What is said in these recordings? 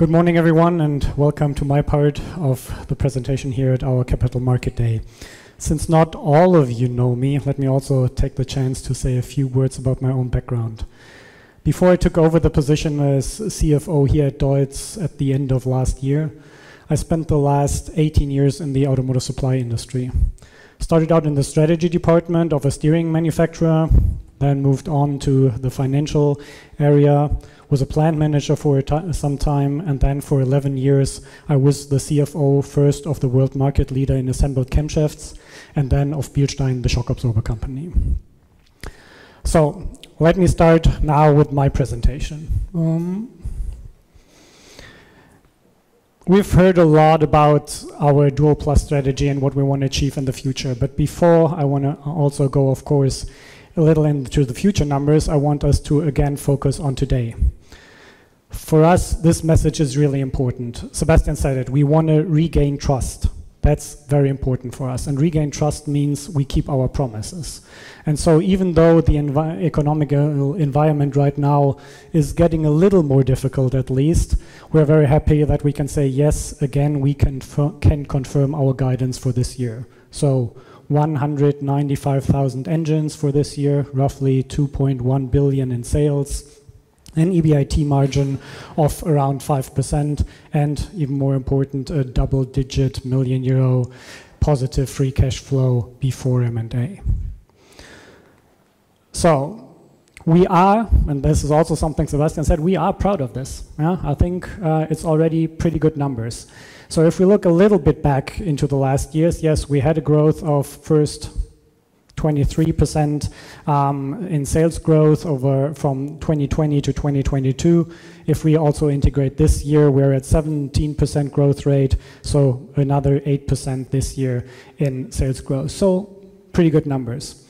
Good morning, everyone, and welcome to my part of the presentation here at our Capital Market Day. Since not all of you know me, let me also take the chance to say a few words about my own background. Before I took over the position as CFO here at DEUTZ at the end of last year, I spent the last 18 years in the automotive supply industry. Started out in the strategy department of a steering manufacturer, then moved on to the financial area, was a plant manager for some time, and then for 11 years, I was the CFO first of the world market leader in assembled camshafts, and then of Bilstein, the shock absorber company. So let me start now with my presentation. Um, we've heard a lot about our Dual Plus strategy and what we want to achieve in the future. But before I want to also go, of course, a little into the future numbers, I want us to again focus on today. For us, this message is really important. Sebastian said it. We want to regain trust. That's very important for us. And regain trust means we keep our promises. And so, even though the envi economic uh, environment right now is getting a little more difficult, at least, we're very happy that we can say, yes, again, we can, can confirm our guidance for this year. So, 195,000 engines for this year, roughly 2.1 billion in sales, an EBIT margin of around 5%, and even more important, a double-digit million euro positive free cash flow before M&A. So we are, and this is also something Sebastian said, we are proud of this. Yeah? I think uh, it's already pretty good numbers. So if we look a little bit back into the last years, yes, we had a growth of first 23% um, in sales growth over from 2020 to 2022. If we also integrate this year, we're at 17% growth rate, so another 8% this year in sales growth. So pretty good numbers.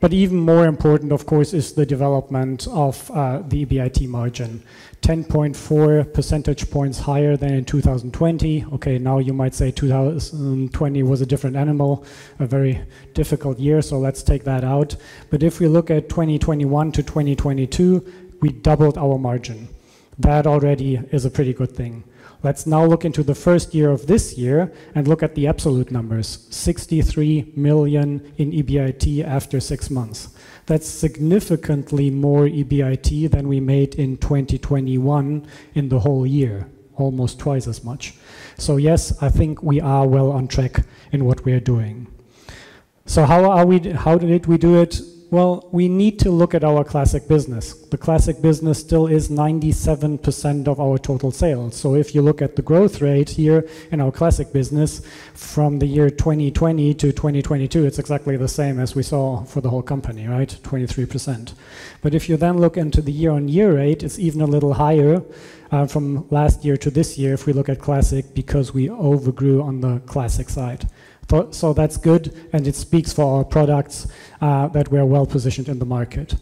But even more important, of course, is the development of uh, the EBIT margin. 10.4 percentage points higher than in 2020. Okay, now you might say 2020 was a different animal, a very difficult year, so let's take that out. But if we look at 2021 to 2022, we doubled our margin. That already is a pretty good thing. Let's now look into the first year of this year and look at the absolute numbers. 63 million in EBIT after six months. That's significantly more EBIT than we made in 2021 in the whole year, almost twice as much. So yes, I think we are well on track in what we are doing. So how are we how did we do it? Well, we need to look at our classic business. The classic business still is 97% of our total sales. So if you look at the growth rate here in our classic business from the year 2020 to 2022, it's exactly the same as we saw for the whole company, right? 23%. But if you then look into the year-on-year rate, it's even a little higher uh, from last year to this year if we look at classic because we overgrew on the classic side. So that's good, and it speaks for our products uh, that we're well positioned in the market.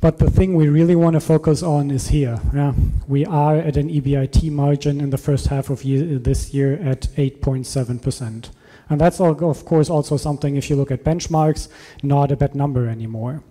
But the thing we really want to focus on is here. Yeah? We are at an EBIT margin in the first half of year, this year at 8.7%. And that's, all, of course, also something, if you look at benchmarks, not a bad number anymore.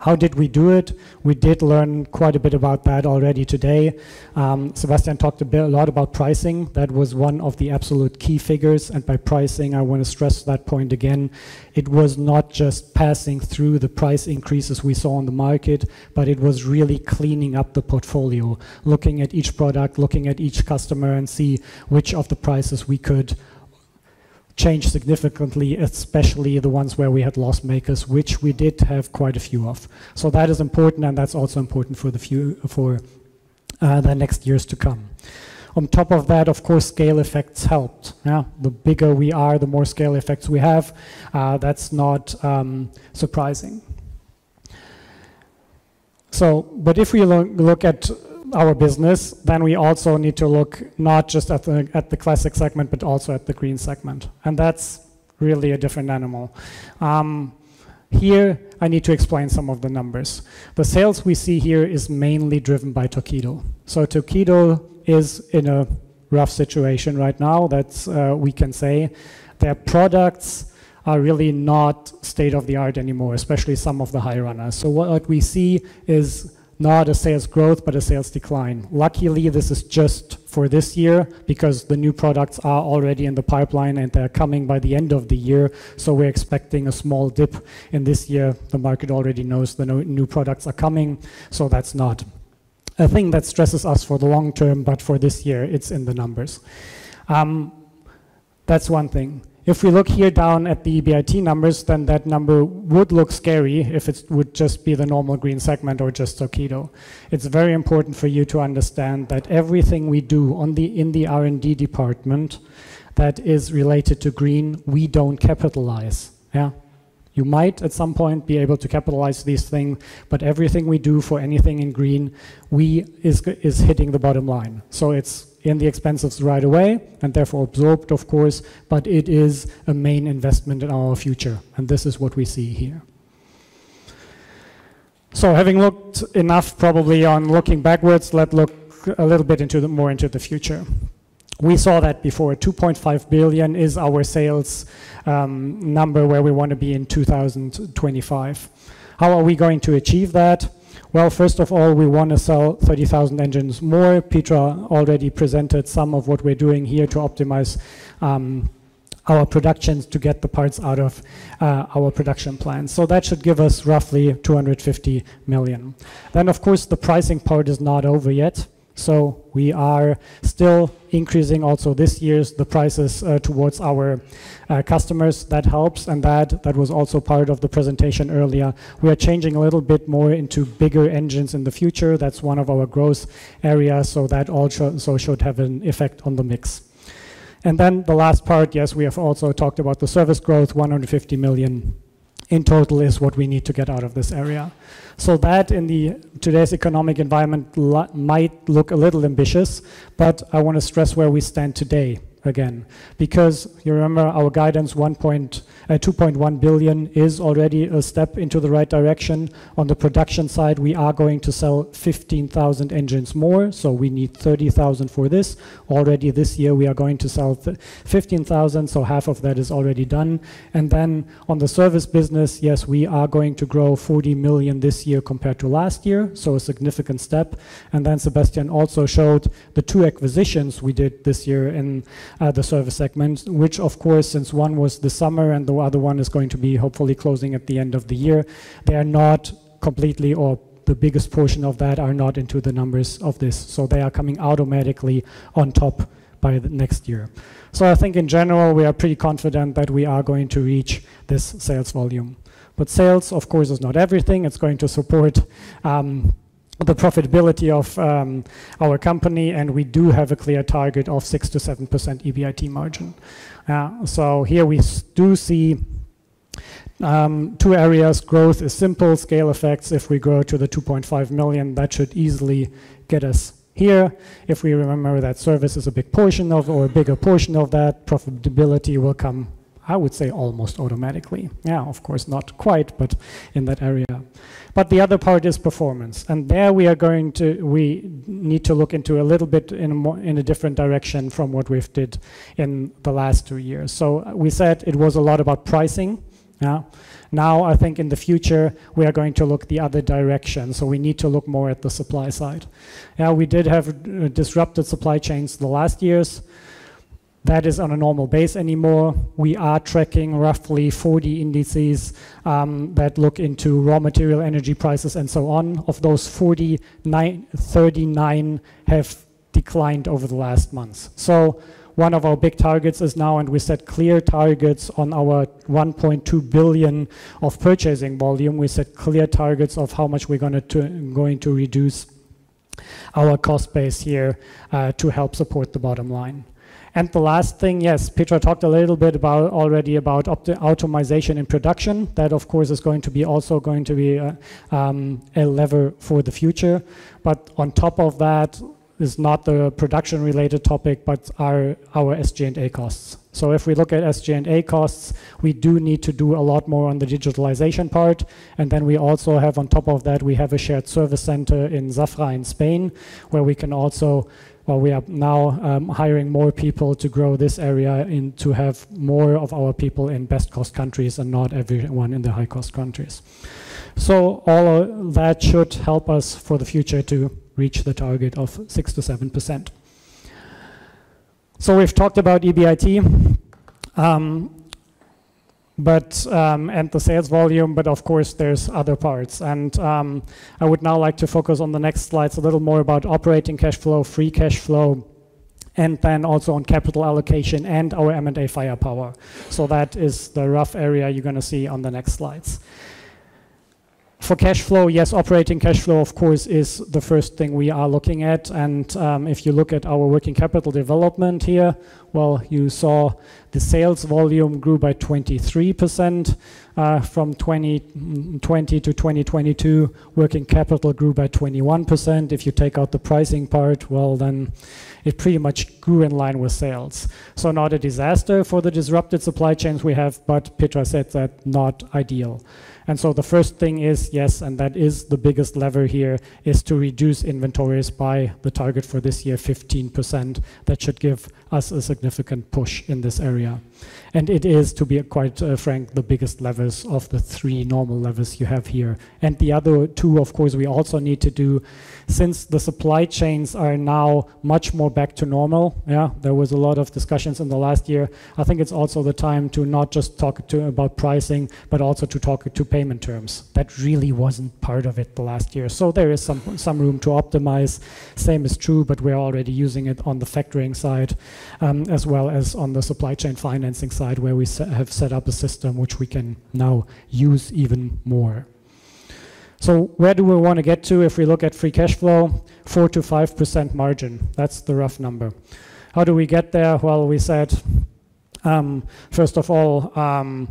How did we do it? We did learn quite a bit about that already today. Um, Sebastian talked a, bit, a lot about pricing. That was one of the absolute key figures. And by pricing, I want to stress that point again. It was not just passing through the price increases we saw on the market, but it was really cleaning up the portfolio, looking at each product, looking at each customer, and see which of the prices we could changed significantly, especially the ones where we had loss makers, which we did have quite a few of. So that is important, and that's also important for the few for uh, the next years to come. On top of that, of course, scale effects helped. Yeah? The bigger we are, the more scale effects we have. Uh, that's not um, surprising. So, but if we lo look at our business, then we also need to look not just at the, at the classic segment, but also at the green segment. And that's really a different animal. Um, here, I need to explain some of the numbers. The sales we see here is mainly driven by Torqeedo. So Torqeedo is in a rough situation right now, that's uh, we can say. Their products are really not state of the art anymore, especially some of the high runners. So what we see is not a sales growth, but a sales decline. Luckily, this is just for this year because the new products are already in the pipeline and they're coming by the end of the year. So we're expecting a small dip in this year. The market already knows the new products are coming, so that's not a thing that stresses us for the long term, but for this year, it's in the numbers. Um, that's one thing. If we look here down at the EBIT numbers, then that number would look scary if it would just be the normal green segment or just Torqeedo. It's very important for you to understand that everything we do on the in the R&D department that is related to green, we don't capitalize. Yeah. You might at some point be able to capitalize these things, but everything we do for anything in green, we is is hitting the bottom line. So it's in the expenses right away and therefore absorbed, of course, but it is a main investment in our future. And this is what we see here. So having looked enough probably on looking backwards, let's look a little bit into the more into the future. We saw that before 2.5 billion is our sales um, number where we want to be in 2025. How are we going to achieve that? Well, first of all, we want to sell 30,000 engines more. Petra already presented some of what we're doing here to optimize um, our productions to get the parts out of uh, our production plan. So that should give us roughly 250 million. Then, of course, the pricing part is not over yet. So we are still increasing also this year's the prices uh, towards our uh, customers. That helps, and that that was also part of the presentation earlier. We are changing a little bit more into bigger engines in the future. That's one of our growth areas, so that also so should have an effect on the mix. And then the last part, yes, we have also talked about the service growth, 150 million in total is what we need to get out of this area. So that in the today's economic environment might look a little ambitious, but I want to stress where we stand today again. Because you remember our guidance 1. Uh, 2.1 billion is already a step into the right direction. On the production side we are going to sell 15,000 engines more so we need 30,000 for this. Already this year we are going to sell 15,000 so half of that is already done. And then on the service business yes we are going to grow 40 million this year compared to last year so a significant step. And then Sebastian also showed the two acquisitions we did this year in uh, the service segment, which of course, since one was the summer and the other one is going to be hopefully closing at the end of the year, they are not completely or the biggest portion of that are not into the numbers of this. So they are coming automatically on top by next year. So I think in general, we are pretty confident that we are going to reach this sales volume. But sales, of course, is not everything. It's going to support um, the profitability of um, our company, and we do have a clear target of 6 to 7% EBIT margin. Uh, so here we do see um, two areas. Growth is simple, scale effects. If we grow to the 2.5 million, that should easily get us here. If we remember that service is a big portion of, or a bigger portion of that, profitability will come I would say almost automatically. Yeah, of course, not quite, but in that area. But the other part is performance. And there we are going to, we need to look into a little bit in a, more, in a different direction from what we've did in the last two years. So we said it was a lot about pricing. Yeah. Now I think in the future we are going to look the other direction. So we need to look more at the supply side. Yeah, we did have uh, disrupted supply chains the last years that is on a normal base anymore. We are tracking roughly 40 indices um, that look into raw material, energy prices, and so on. Of those 40, 39 have declined over the last months. So one of our big targets is now, and we set clear targets on our 1.2 billion of purchasing volume. We set clear targets of how much we're going to, going to reduce our cost base here uh, to help support the bottom line. And the last thing, yes, Petra talked a little bit about already about optimization in production. That, of course, is going to be also going to be a, um, a lever for the future. But on top of that is not the production-related topic, but our our SG&A costs. So if we look at SG&A costs, we do need to do a lot more on the digitalization part. And then we also have on top of that, we have a shared service center in Zafra in Spain, where we can also we are now um, hiring more people to grow this area in to have more of our people in best cost countries and not everyone in the high cost countries. So all of that should help us for the future to reach the target of 6 to 7%. So we've talked about EBIT. Um, but um, and the sales volume, but of course there's other parts. And um, I would now like to focus on the next slides a little more about operating cash flow, free cash flow, and then also on capital allocation and our M&A firepower. So that is the rough area you're going to see on the next slides. For cash flow, yes, operating cash flow, of course, is the first thing we are looking at. And um, if you look at our working capital development here, well, you saw the sales volume grew by 23% uh, from 2020 to 2022. Working capital grew by 21%. If you take out the pricing part, well, then it pretty much grew in line with sales. So not a disaster for the disrupted supply chains we have, but Petra said that not ideal. And so the first thing is, yes, and that is the biggest lever here, is to reduce inventories by the target for this year, 15%. That should give us a significant push in this area. And it is, to be quite uh, frank, the biggest levers of the three normal levers you have here. And the other two, of course, we also need to do, since the supply chains are now much more back to normal. Yeah, there was a lot of discussions in the last year. I think it's also the time to not just talk to about pricing, but also to talk to payment terms. That really wasn't part of it the last year. So there is some some room to optimize. Same is true, but we're already using it on the factoring side, um, as well as on the supply chain financing side, where we have set up a system which we can now use even more. So where do we want to get to if we look at free cash flow? 4 to 5% margin. That's the rough number. How do we get there? Well, we said, um, first of all, um,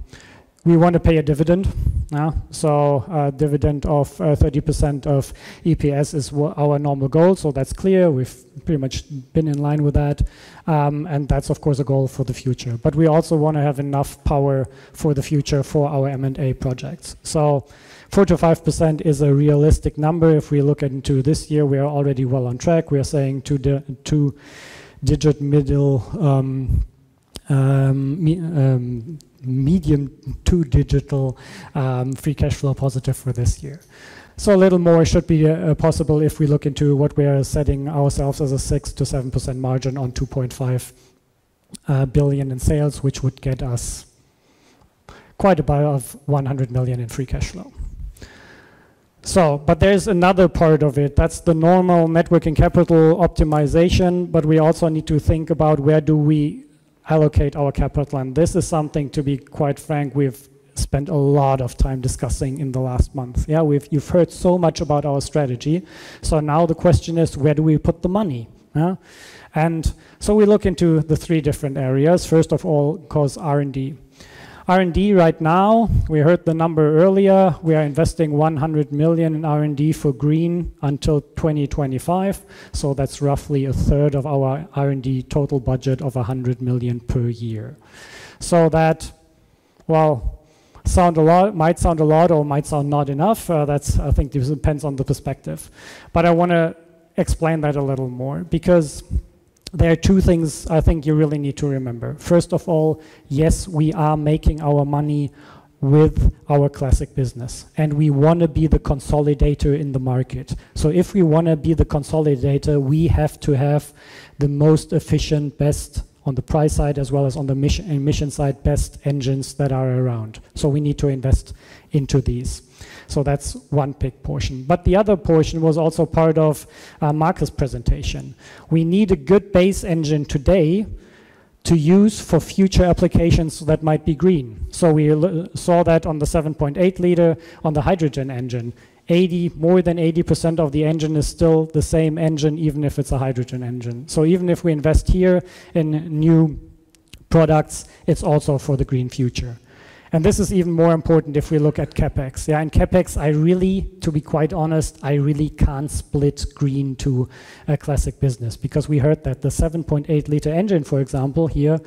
we want to pay a dividend. Yeah? So a dividend of 30% uh, of EPS is our normal goal. So that's clear. We've pretty much been in line with that. Um, and that's, of course, a goal for the future. But we also want to have enough power for the future for our M&A projects. So 4 to 5% is a realistic number. If we look into this year, we are already well on track. We are saying two, di two digit middle um, um, um, medium two digital um, free cash flow positive for this year. So a little more should be uh, possible if we look into what we are setting ourselves as a 6 to 7% margin on 2.5 uh, billion in sales, which would get us quite above 100 million in free cash flow. So, but there's another part of it. That's the normal networking capital optimization, but we also need to think about where do we allocate our capital. And this is something, to be quite frank, we've spent a lot of time discussing in the last month. Yeah, we've, you've heard so much about our strategy. So now the question is, where do we put the money? Yeah? And so we look into the three different areas. First of all, cause R&D. R&D right now, we heard the number earlier, we are investing 100 million in R&D for green until 2025. So that's roughly a third of our R&D total budget of 100 million per year. So that, well, sound a lot, might sound a lot or might sound not enough. Uh, that's, I think depends on the perspective. But I want to explain that a little more because there are two things I think you really need to remember. First of all, yes, we are making our money with our classic business and we want to be the consolidator in the market. So if we want to be the consolidator, we have to have the most efficient, best on the price side as well as on the mission, emission side, best engines that are around. So we need to invest into these. So that's one big portion. But the other portion was also part of uh, Marcus' presentation. We need a good base engine today to use for future applications that might be green. So we saw that on the 7.8 liter on the hydrogen engine. 80, more than 80% of the engine is still the same engine, even if it's a hydrogen engine. So even if we invest here in new products, it's also for the green future. And this is even more important if we look at CapEx. Yeah, in CapEx, I really, to be quite honest, I really can't split green to a classic business because we heard that the 7.8 liter engine, for example, here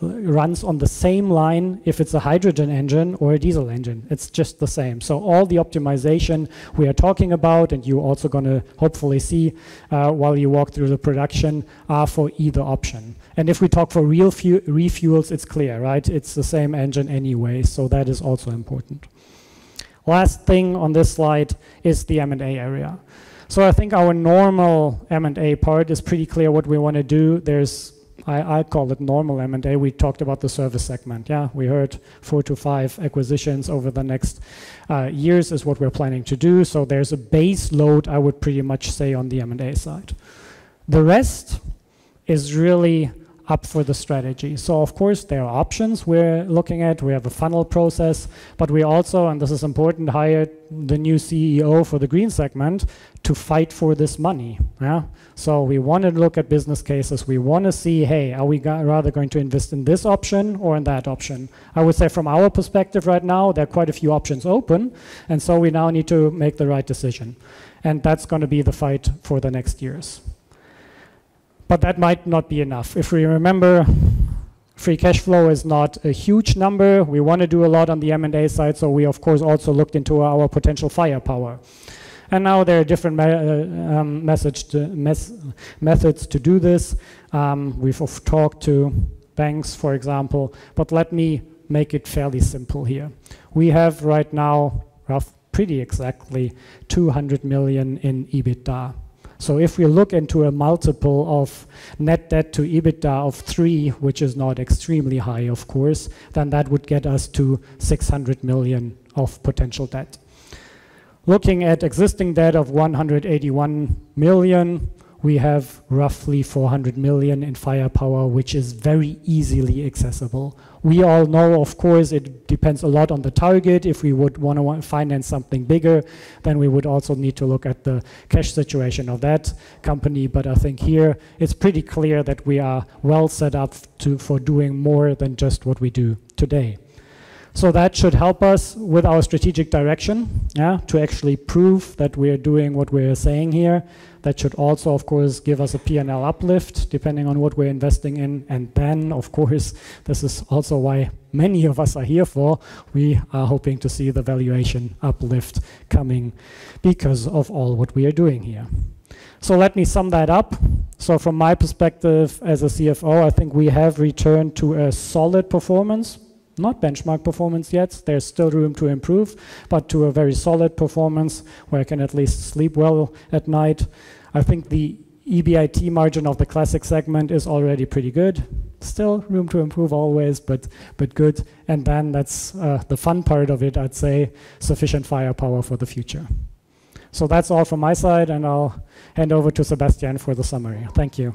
runs on the same line if it's a hydrogen engine or a diesel engine. It's just the same. So all the optimization we are talking about, and you're also going to hopefully see uh, while you walk through the production, are for either option. And if we talk for real refuels, it's clear, right? It's the same engine anyway, so that is also important. Last thing on this slide is the M&A area. So I think our normal M&A part is pretty clear what we want to do. There's I, I, call it normal M&A. We talked about the service segment. Yeah, we heard four to five acquisitions over the next uh, years is what we're planning to do. So there's a base load, I would pretty much say, on the M&A side. The rest is really up for the strategy. So of course there are options we're looking at. We have a funnel process, but we also, and this is important, hired the new CEO for the green segment to fight for this money. Yeah. So we want to look at business cases. We want to see, hey, are we rather going to invest in this option or in that option? I would say from our perspective right now, there are quite a few options open, and so we now need to make the right decision. And that's going to be the fight for the next years. But that might not be enough. If we remember, free cash flow is not a huge number. We want to do a lot on the M&A side, so we of course also looked into our potential firepower. And now there are different me uh, um, to methods to do this. Um, we've talked to banks, for example, but let me make it fairly simple here. We have right now, rough, pretty exactly, 200 million in EBITDA. So if we look into a multiple of net debt to EBITDA of 3, which is not extremely high, of course, then that would get us to 600 million of potential debt. Looking at existing debt of 181 million, we have roughly 400 million in firepower, which is very easily accessible. We all know, of course, it depends a lot on the target. If we would want to finance something bigger, then we would also need to look at the cash situation of that company. But I think here it's pretty clear that we are well set up to, for doing more than just what we do today. So that should help us with our strategic direction, yeah, to actually prove that we are doing what we're saying here. That should also, of course, give us a P&L uplift, depending on what we're investing in. And then, of course, this is also why many of us are here for. We are hoping to see the valuation uplift coming because of all what we are doing here. So let me sum that up. So from my perspective as a CFO, I think we have returned to a solid performance not benchmark performance yet. There's still room to improve, but to a very solid performance where I can at least sleep well at night. I think the EBIT margin of the classic segment is already pretty good. Still room to improve always, but but good. And then that's uh, the fun part of it, I'd say, sufficient firepower for the future. So that's all from my side, and I'll hand over to Sebastian for the summary. Thank you.